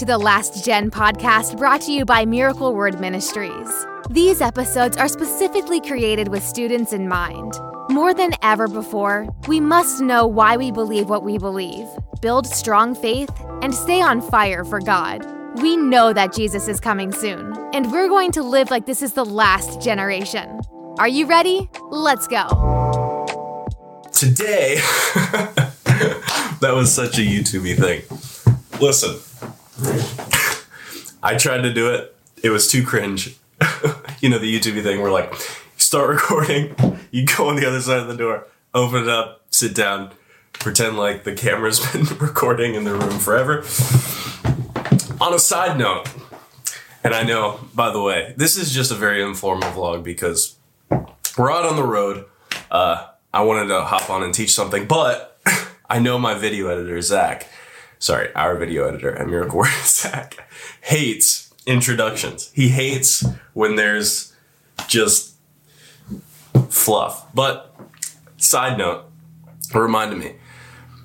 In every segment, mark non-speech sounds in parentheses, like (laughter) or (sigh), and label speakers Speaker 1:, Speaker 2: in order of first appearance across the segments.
Speaker 1: to the Last Gen podcast brought to you by Miracle Word Ministries. These episodes are specifically created with students in mind. More than ever before, we must know why we believe what we believe, build strong faith, and stay on fire for God. We know that Jesus is coming soon, and we're going to live like this is the last generation. Are you ready? Let's go.
Speaker 2: Today, (laughs) that was such a YouTubey thing. Listen, (laughs) I tried to do it. It was too cringe. (laughs) you know the YouTube thing where like start (laughs) recording, you go on the other side of the door, open it up, sit down, pretend like the camera's been recording in the room forever. On a side note, and I know, by the way, this is just a very informal vlog because we're out on the road. Uh, I wanted to hop on and teach something, but I know my video editor, Zach, sorry, our video editor at Miracle (laughs) hates introductions. He hates when there's just fluff. But side note, reminded me.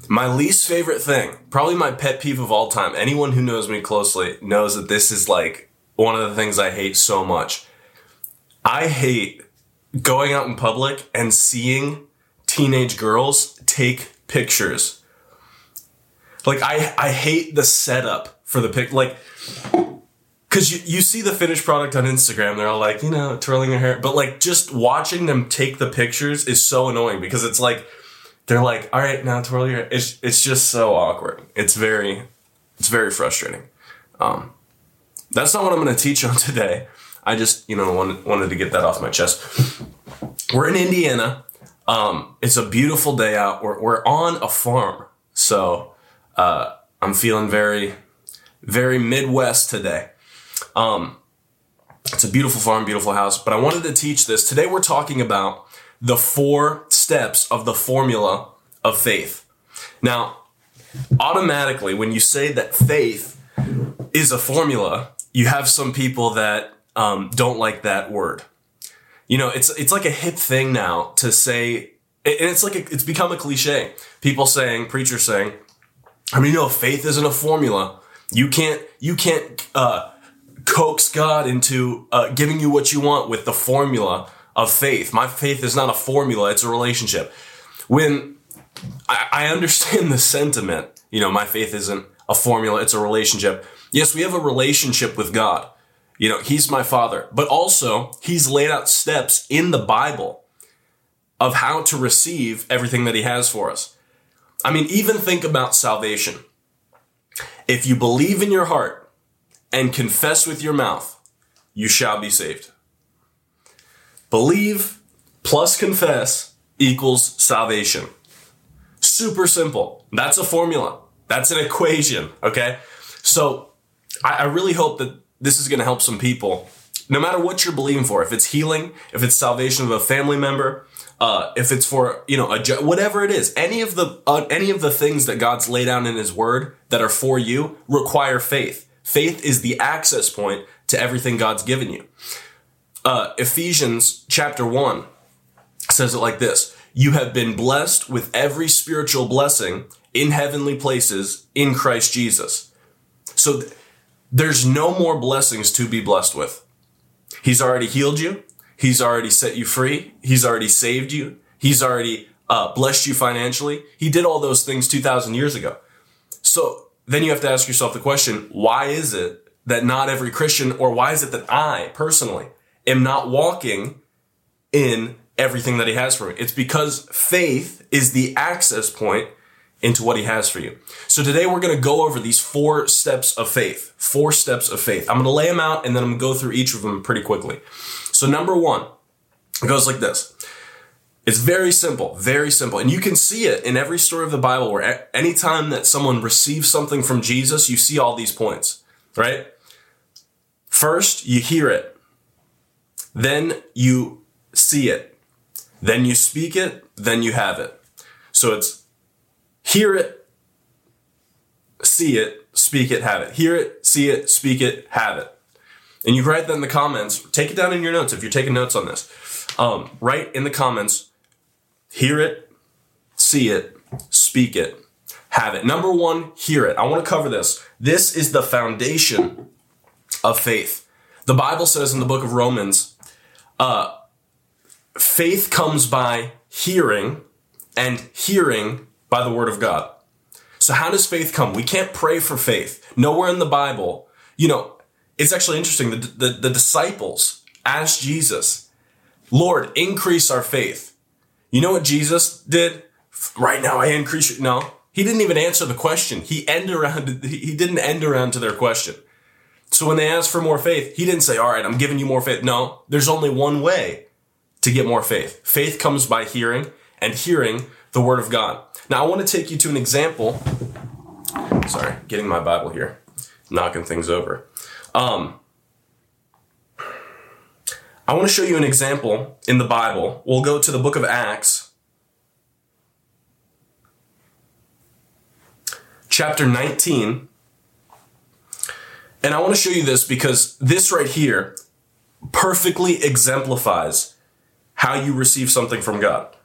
Speaker 2: My least favorite thing, probably my pet peeve of all time. Anyone who knows me closely knows that this is like one of the things I hate so much. I hate going out in public and seeing teenage girls take pictures. Like I I hate the setup for the pic like cuz you, you see the finished product on Instagram they're all like, you know, twirling their hair, but like just watching them take the pictures is so annoying because it's like they're like, "All right, now twirl your hair." It's it's just so awkward. It's very it's very frustrating. Um that's not what I'm to teach (laughs) on today. I just, you know, wanted, wanted to get that off my chest. We're in Indiana. Um, it's a beautiful day out. We're, we're on a farm. So uh, I'm feeling very, very Midwest today. Um, it's a beautiful farm, beautiful house. But I wanted to teach this. Today we're talking about the four steps of the formula of faith. Now, automatically, when you say that faith is a formula, you have some people that um, don't like that word. You know, it's it's like a hip thing now to say, and it's like a, it's become a cliche. People saying, preachers saying, I mean, know, faith isn't a formula. You can't you can't uh, coax God into uh, giving you what you want with the formula of faith. My faith is not a formula; it's a relationship. When I, I understand (laughs) the sentiment, you know, my faith isn't a formula; it's a relationship. Yes, we have a relationship with God. You know, He's my Father, but also He's laid out steps in the Bible of how to receive everything that He has for us. I mean, even think about salvation. If you believe in your heart and confess with your mouth, you shall be saved. Believe plus confess equals salvation. Super simple. That's a formula. That's an equation. Okay. So I, I really hope that this is going to help some people. No matter what you're believing for, if it's healing, if it's salvation of a family member, uh, if it's for you know a whatever it is, any of the uh, any of the things that God's laid down in His Word that are for you require faith. Faith is the access point to everything God's given you. Uh, Ephesians chapter one says it like this: You have been blessed with every spiritual blessing in heavenly places in Christ Jesus. So. Th- there's no more blessings to be blessed with. He's already healed you. He's already set you free. He's already saved you. He's already uh, blessed you financially. He did all those things 2,000 years ago. So then you have to ask yourself the question, why is it that not every Christian, or why is it that I personally am not walking in everything that he has for me? It's because faith is the access point into what he has for you. So today we're going to go over these four steps of faith. Four steps of faith. I'm going to lay them out and then I'm going to go through each of them pretty quickly. So number one, it goes like this. It's very simple, very simple. And you can see it in every story of the Bible where anytime that someone receives something from Jesus, you see all these points, right? First, you hear it. Then you see it. Then you speak it. Then you have it. So it's hear it, see it, speak it, have it. Hear it, see it, speak it, have it. And you write that in the comments. Take it down in your notes if you're taking notes on this. Um, write in the comments, hear it, see it, speak it, have it. Number one, hear it. I want to cover this. This is the foundation of faith. The Bible says in the book of Romans, uh, faith comes by hearing, and hearing by the word of God. So how does faith come? We can't pray for faith. Nowhere in the Bible, you know, it's actually interesting. The, the, the disciples asked Jesus, Lord, increase our faith. You know what Jesus did? Right now I increase. No, he didn't even answer the question. He end around, (laughs) he didn't end around to their question. So when they asked for more faith, he didn't say, all right, I'm giving you more faith. No, there's only one way to get more faith. Faith comes by hearing and hearing the word of God. Now I want to take you to an example. Sorry, getting my Bible here, knocking things over. Um, I want to show you an example in the Bible. We'll go to the book of Acts, chapter 19. And I want to show you this because this right here perfectly exemplifies how you receive something from God.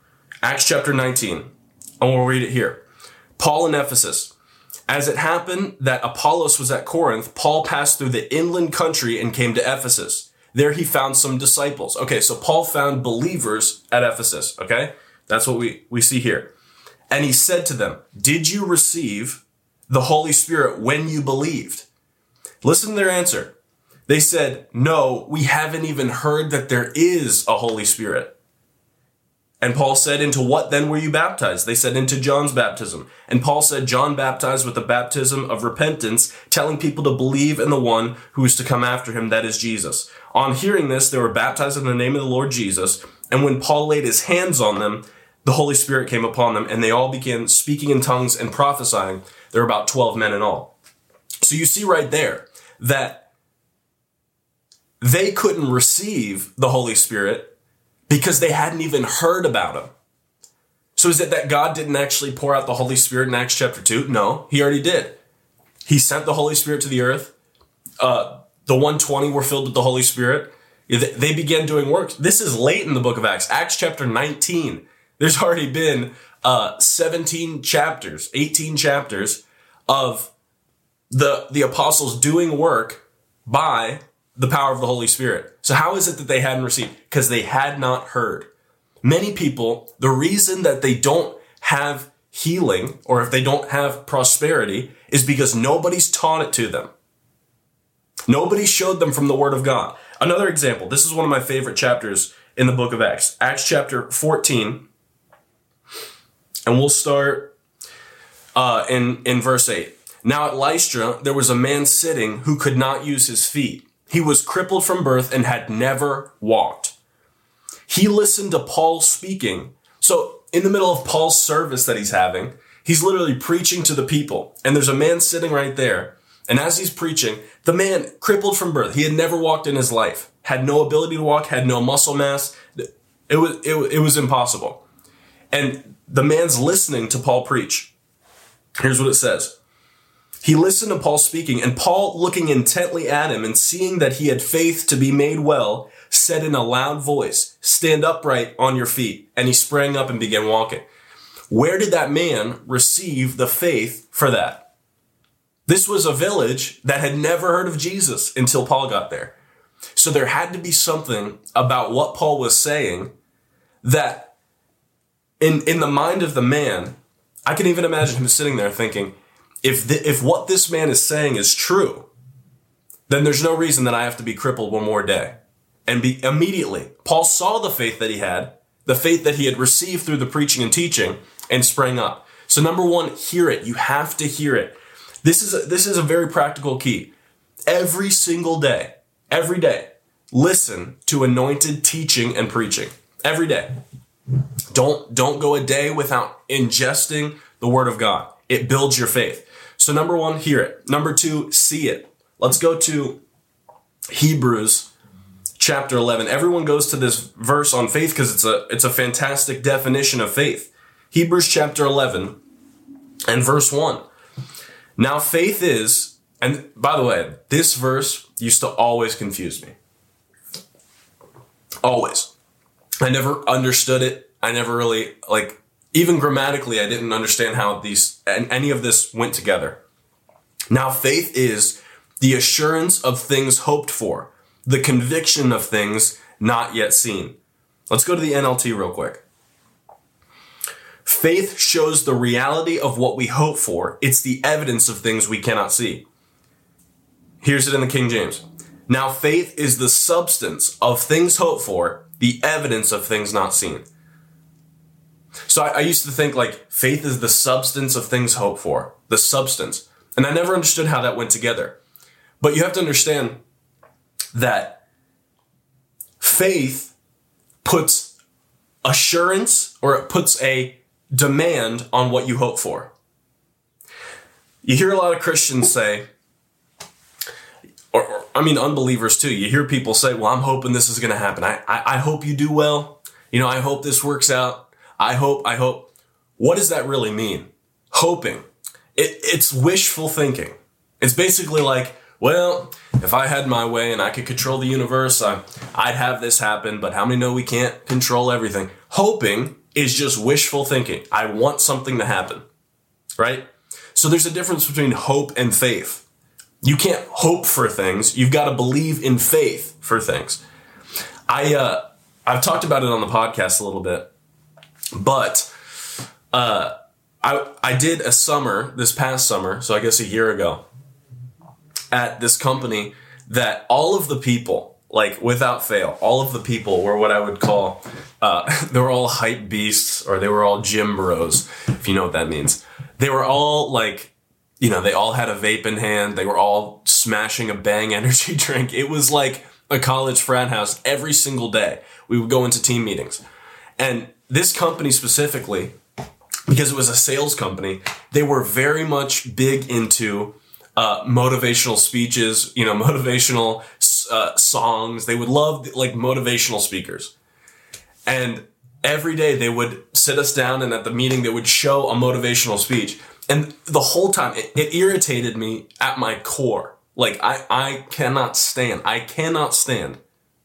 Speaker 2: Acts chapter 19. I will read it here. Paul in Ephesus. As it happened that Apollos was at Corinth, Paul passed through the inland country and came to Ephesus. There he found some disciples. Okay, so Paul found believers at Ephesus, okay? That's what we, we see here. And he said to them, Did you receive the Holy Spirit when you believed? Listen to their answer. They said, No, we haven't even heard that there is a Holy Spirit. And Paul said, Into what then were you baptized? They said, Into John's baptism. And Paul said, John baptized with the baptism of repentance, telling people to believe in the one who is to come after him, that is Jesus. On hearing this, they were baptized in the name of the Lord Jesus. And when Paul laid his hands on them, the Holy Spirit came upon them, and they all began speaking in tongues and prophesying. There were about 12 men in all. So you see right there that they couldn't receive the Holy Spirit because they hadn't even heard about him. So is it that God didn't actually pour out the Holy Spirit in Acts chapter 2? No, he already did. He sent the Holy Spirit to the earth. Uh, the 120 were filled with the Holy Spirit. They began doing work. This is late in the book of Acts, Acts chapter 19. There's already been uh, 17 chapters, 18 chapters of the, the apostles doing work by the power of the Holy Spirit. So how is it that they hadn't received? Because they had not heard. Many people, the reason that they don't have healing or if they don't have prosperity is because nobody's taught it to them. Nobody showed them from the Word of God. Another example, this is one of my favorite chapters in the book of Acts, Acts chapter 14. And we'll start uh, in, in verse 8. Now at Lystra, there was a man sitting who could not use his feet he was crippled from birth and had never walked. He listened to Paul speaking. So, in the middle of Paul's service that he's having, he's literally preaching to the people. And there's a man sitting right there. And as he's preaching, the man crippled from birth, he had never walked in his life, had no ability to walk, had no muscle mass. It was, it, it was impossible. And the man's listening to Paul preach. Here's what it says. He listened to Paul speaking, and Paul, looking intently at him and seeing that he had faith to be made well, said in a loud voice, Stand upright on your feet. And he sprang up and began walking. Where did that man receive the faith for that? This was a village that had never heard of Jesus until Paul got there. So there had to be something about what Paul was saying that in, in the mind of the man, I can even imagine him sitting there thinking, if the, if what this man is saying is true, then there's no reason that I have to be crippled one more day. And be immediately, Paul saw the faith that he had, the faith that he had received through the preaching and teaching, and sprang up. So number one, hear it. You have to hear it. This is a, this is a very practical key. Every single day, every day, listen to anointed teaching and preaching. Every day. Don't don't go a day without ingesting the word of God. It builds your faith. So number one, hear it. Number two, see it. Let's go to Hebrews chapter 11. Everyone goes to this verse on faith because it's a, it's a fantastic definition of faith. Hebrews chapter 11 and verse 1. Now faith is, and by the way, this verse used to always confuse me. Always. I never understood it. I never really, like, even grammatically, I didn't understand how these any of this went together. Now, faith is the assurance of things hoped for, the conviction of things not yet seen. Let's go to the NLT real quick. Faith shows the reality of what we hope for. It's the evidence of things we cannot see. Here's it in the King James. Now, faith is the substance of things hoped for, the evidence of things not seen. So I, I, used to think like faith is the substance of things hoped for, the substance. And I never understood how that went together. But you have to understand that faith puts assurance or it puts a demand on what you hope for. You hear a lot of Christians say, or, or, I mean unbelievers too. You hear people say, "Well, I'm hoping this is going to happen. I, I I hope you do well. You know, I hope this works out. I hope. I hope." What does that really mean? Hoping. It, it's wishful thinking. It's basically like, well, if I had my way and I could control the universe, I, I'd have this happen. But how many know we can't control everything? Hoping is just wishful thinking. I want something to happen, right? So there's a difference between hope and faith. You can't hope for things. You've got to believe in faith for things. I uh, I've talked about it on the podcast a little bit, but uh, I I did a summer this past summer, so I guess a year ago, at this company that all of the people, like without fail, all of the people were what I would call uh, (laughs) they were all hype beasts or they were all gym bros, if you know what that means. They were all like you know, they all had a vape in hand. They were all smashing a bang (laughs) energy drink. It was like a college frat house every single day. We would go into team meetings. And this company specifically, because it was a sales company, they were very much big into uh, motivational speeches, you know, (laughs) motivational uh, songs. They would love like motivational speakers. And every day they would sit us down and at the meeting they would show a motivational speech and the whole time it, it irritated me at my core. Like I, I cannot stand, I cannot stand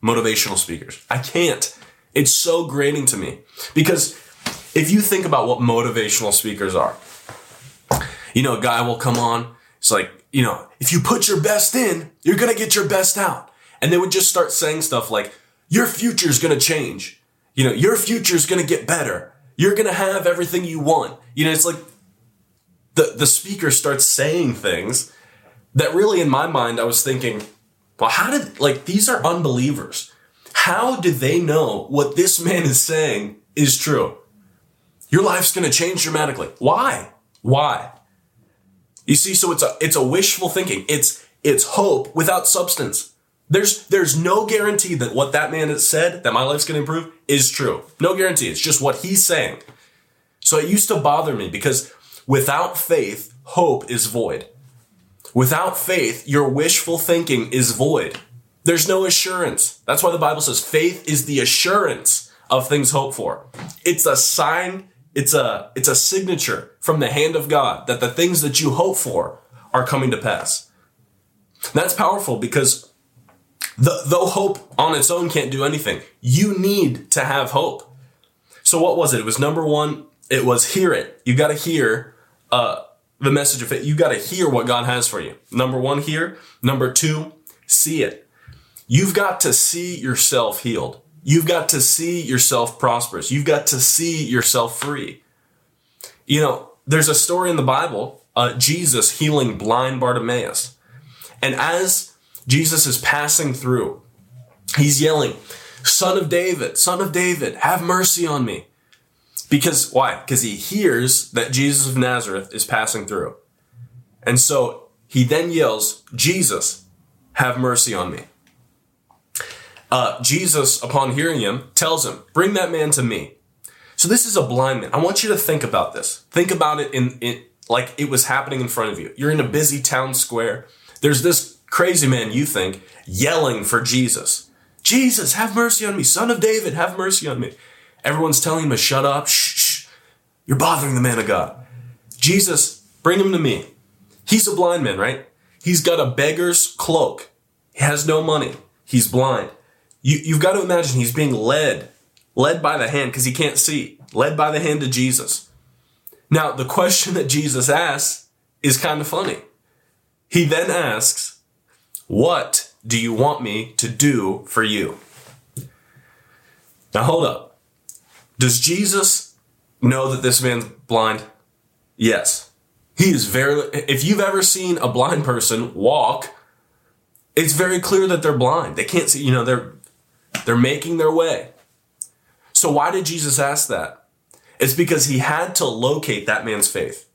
Speaker 2: motivational speakers. I can't. It's so grating to me because if you think about what motivational speakers are, you know, a guy will come on. It's like, you know, if you put your best in, you're going to get your best out. And they would just start saying stuff like, your future's going to change. You know, your future's going to get better. You're going to have everything you want. You know, it's like the, the speaker starts saying things that really in my mind I was thinking, well, how did like these are unbelievers. How do they know what this man is saying is true? Your life's going to change dramatically. Why? Why? You see, so it's a it's a wishful thinking. It's it's hope without substance. There's there's no guarantee that what that man has said that my life's going to improve is true. No guarantee. It's just what he's saying. So it used to bother me because Without faith, hope is void. Without faith, your wishful thinking is void. There's no assurance. That's why the Bible says faith is the assurance of things hoped for. It's a sign, it's a it's a signature from the hand of God that the things that you hope for are coming to pass. That's powerful because the, though hope on its own can't do anything, you need to have hope. So what was it? It was number one, it was hear it. You got to hear uh, the message of faith. You got to hear what God has for you. Number one, hear. Number two, see it. You've got to see yourself healed. You've got to see yourself prosperous. You've got to see yourself free. You know, there's a story in the Bible, uh, Jesus healing blind Bartimaeus. And as Jesus is passing through, he's yelling, Son of David, Son of David, have mercy on me. Because why? Because he hears that Jesus of Nazareth is passing through. And so he then yells, Jesus, have mercy on me. Uh, Jesus, upon hearing him, tells him, Bring that man to me. So this is a blind man. I want you to think about this. Think about it in, like it was happening in front of you. You're in a busy town square. There's this crazy man, you think, yelling for Jesus. Jesus, have mercy on me. Son of David, have mercy on me. Everyone's telling him to shut up. Shh, shh. You're bothering the man of God. Jesus, bring him to me. He's a blind man, right? He's got a beggar's cloak. He has no money. He's blind. You, you've got to imagine he's being led led by the hand because he can't see, led by the hand of Jesus. Now, the question that Jesus asks is kind of funny. He then asks, What do you want me to do for you? Now, hold up. Does Jesus know that this man's blind? Yes. He is very, if you've ever seen a blind person walk, it's very clear that they're blind. They can't see, you know, they're, they're making their way. So why did Jesus ask that? It's because he had to locate that man's faith.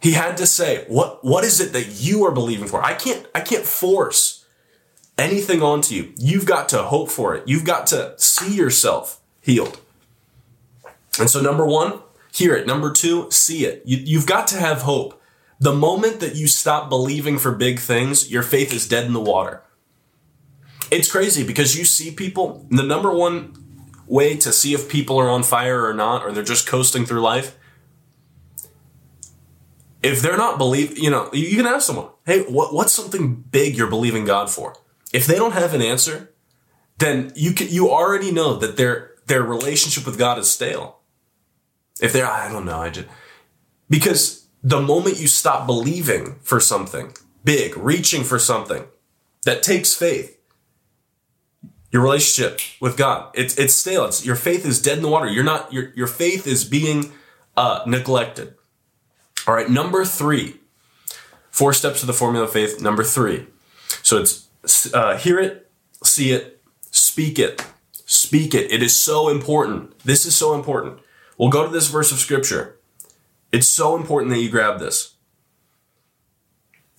Speaker 2: He had to say, what, what is it that you are believing for? I can't, I can't force anything onto you. You've got to hope for it. You've got to see yourself healed. And so number one, hear it. Number two, see it. You, you've got to have hope. The moment that you stop believing for big things, your faith is dead in the water. It's crazy because you see people, the number one way to see if people are on fire or not, or they're just coasting through life. If they're not believe, you know, you can ask someone, "Hey, what, what's something big you're believing God for?" If they don't have an answer, then you can, you already know that their their relationship with God is stale. If they're, I don't know, I just because the moment you stop believing for something big, reaching for something that takes faith, your relationship with God. It's it's stale. It's your faith is dead in the water. You're not your your faith is being uh, neglected. All right, number three, four steps to the formula of faith. Number three, so it's uh, hear it, see it, speak it, speak it. It is so important. This is so important. We'll go to this verse of scripture. It's so important that you grab this.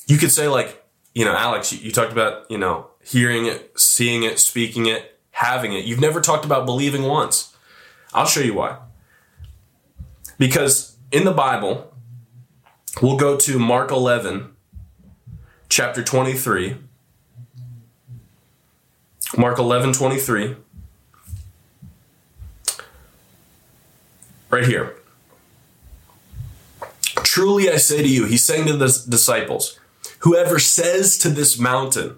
Speaker 2: You could say like, you know, Alex, you, you talked about, you know, hearing it, seeing it, speaking it, having it. You've never talked about believing once. I'll show you why. Because in the Bible, we'll go to Mark 11, chapter 23. Mark 11, 23. Right here. Truly I say to you, he's saying to the disciples, whoever says to this mountain,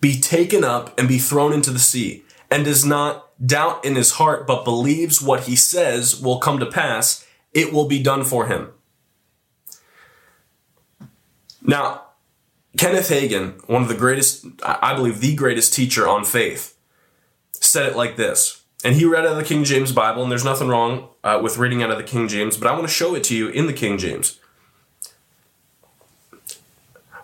Speaker 2: be taken up and be thrown into the sea, and does not doubt in his heart, but believes what he says will come to pass, it will be done for him. Now, Kenneth Hagin, one of the greatest, I believe the greatest teacher on faith, said it like this. And he read out of the King James Bible, and there's nothing wrong uh, with reading out of the King James, but I want to show it to you in the King James.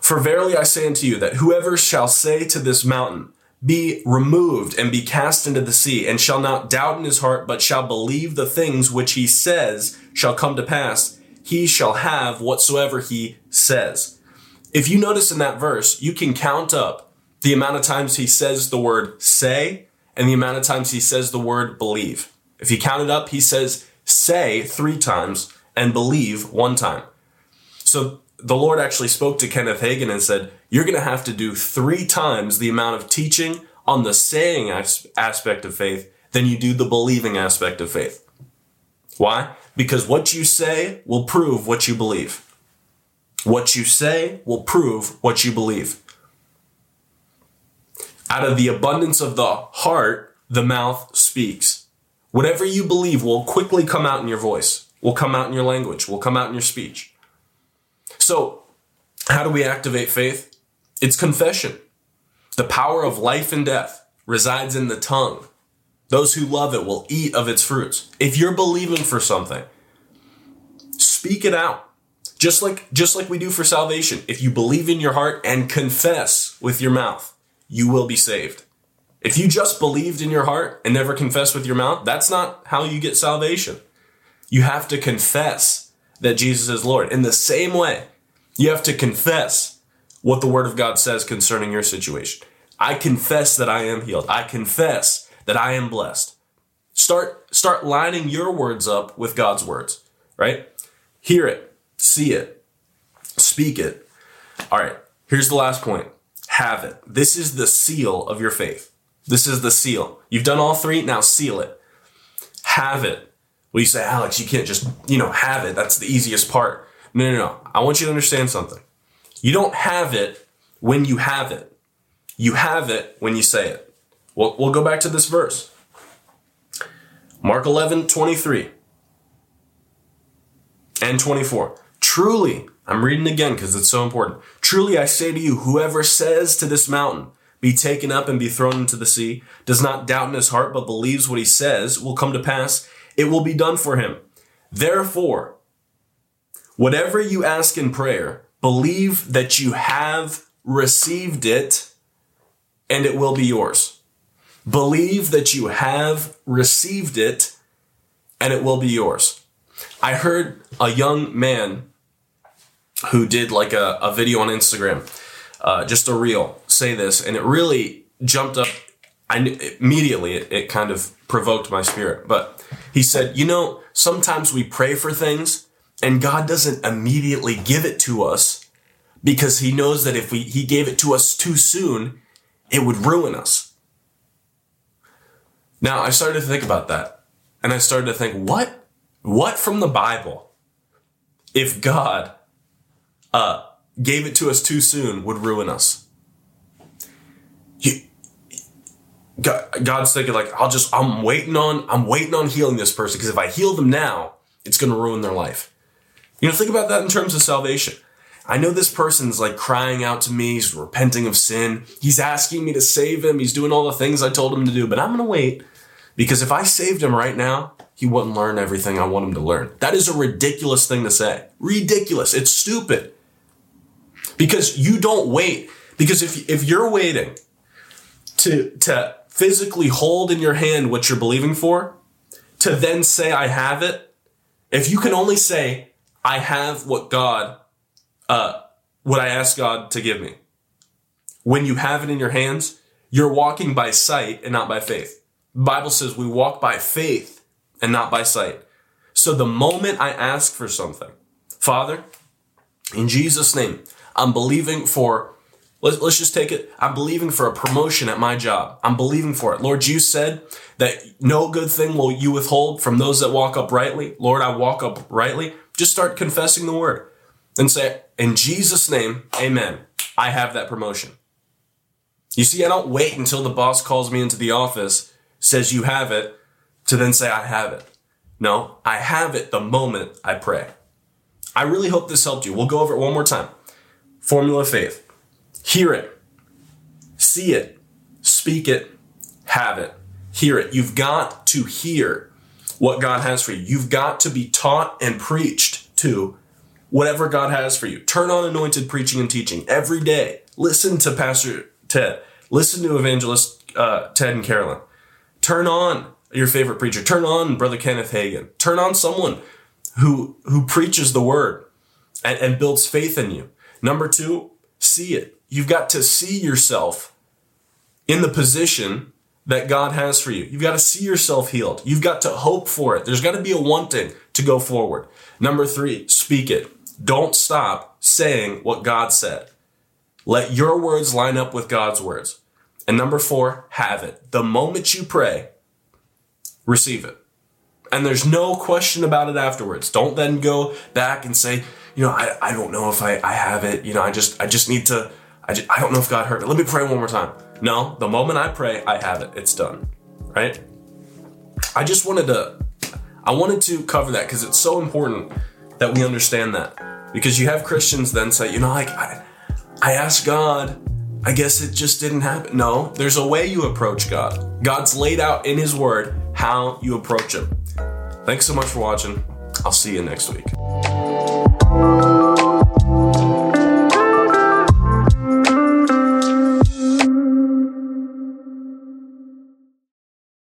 Speaker 2: For verily I say unto you that whoever shall say to this mountain, be removed and be cast into the sea, and shall not doubt in his heart, but shall believe the things which he says shall come to pass, he shall have whatsoever he says. If you notice in that verse, you can count up the amount of times he says the word say and the amount of times he says the word believe. If you count it up, he says say three times and believe one time. So the Lord actually spoke to Kenneth Hagin and said, You're going to have to do three times the amount of teaching on the saying aspect of faith than you do the believing aspect of faith. Why? Because what you say will prove what you believe. What you say will prove what you believe. Out of the abundance of the heart, the mouth speaks. Whatever you believe will quickly come out in your voice, will come out in your language, will come out in your speech. So, how do we activate faith? It's confession. The power of life and death resides in the tongue. Those who love it will eat of its fruits. If you're believing for something, speak it out. Just like just like we do for salvation. If you believe in your heart and confess with your mouth, you will be saved. If you just believed in your heart and never confessed with your mouth, that's not how you get salvation. You have to confess that Jesus is Lord. In the same way, you have to confess what the Word of God says concerning your situation. I confess that I am healed. I confess that I am blessed. Start start lining your words up with God's words, right? Hear it, see it, speak it. All right, here's the last point. Have it. This is the seal of your faith. This is the seal. You've done all three, now seal it. Have it. Well, you say, Alex, you can't just, you know, have it. That's the easiest part. No, no, no. I want you to understand something. You don't have it when you have it. You have it when you say it. We'll, we'll go back to this verse. Mark 11, 23 and 24. Truly, I'm reading again because it's so important. Truly, I say to you, whoever says to this mountain, be taken up and be thrown into the sea, does not doubt in his heart, but believes what he says will come to pass, it will be done for him. Therefore, whatever you ask in prayer, believe that you have received it and it will be yours. Believe that you have received it and it will be yours. I heard a young man who did like a, a video on Instagram, uh, just a reel, say this, and it really jumped up. I knew, immediately it, it kind of provoked my spirit. But he said, you know, sometimes we pray for things and God doesn't immediately give it to us because he knows that if we, he gave it to us too soon, it would ruin us. Now I started to think about that and I started to think, what, what from the Bible, if God uh, gave it to us too soon would ruin us. God, God's thinking like, I'll just, I'm waiting on, I'm waiting on healing this person because if I heal them now, it's going to ruin their life. You know, think about that in terms of salvation. I know this person's like crying out to me. He's repenting of sin. He's asking me to save him. He's doing all the things I told him to do, but I'm to wait because if I saved him right now, he wouldn't learn everything I want him to learn. That is a ridiculous thing to say. Ridiculous. It's stupid because you don't wait. Because if, if you're waiting to, to physically hold in your hand what you're believing for, to then say, I have it, if you can only say, I have what God, uh, what I ask God to give me, when you have it in your hands, you're walking by sight and not by faith. The Bible says we walk by faith and not by sight. So the moment I ask for something, Father, in Jesus' name, I'm believing for, let's, let's just take it. I'm believing for a promotion at my job. I'm believing for it. Lord, you said that no good thing will you withhold from those that walk uprightly. Lord, I walk uprightly. Just start confessing the word and say, in Jesus' name, amen. I have that promotion. You see, I don't wait until the boss calls me into the office, says you have it, to then say I have it. No, I have it the moment I pray. I really hope this helped you. We'll go over it one more time. Formula of faith. Hear it, see it, speak it, have it, hear it. You've got to hear what God has for you. You've got to be taught and preached to whatever God has for you. Turn on anointed preaching and teaching every day. Listen to Pastor Ted. Listen to Evangelist uh, Ted and Carolyn. Turn on your favorite preacher. Turn on Brother Kenneth Hagin. Turn on someone who who preaches the word and, and builds faith in you. Number two, see it. You've got to see yourself in the position that God has for you. You've got to see yourself healed. You've got to hope for it. There's got to be a wanting to go forward. Number three, speak it. Don't stop saying what God said. Let your words line up with God's words. And number four, have it. The moment you pray, receive it. And there's no question about it afterwards. Don't then go back and say, you know, I, I don't know if I, I have it. You know, I just, I just need to, I, just, I don't know if God heard it. Let me pray one more time. No, the moment I pray, I have it. It's done. Right? I just wanted to I wanted to cover that because it's so important that we understand that. Because you have Christians then say, you know, like I, I asked God, I guess it just didn't happen. No, there's a way you approach God. God's laid out in his word how you approach him. Thanks so much for watching. I'll see you next week.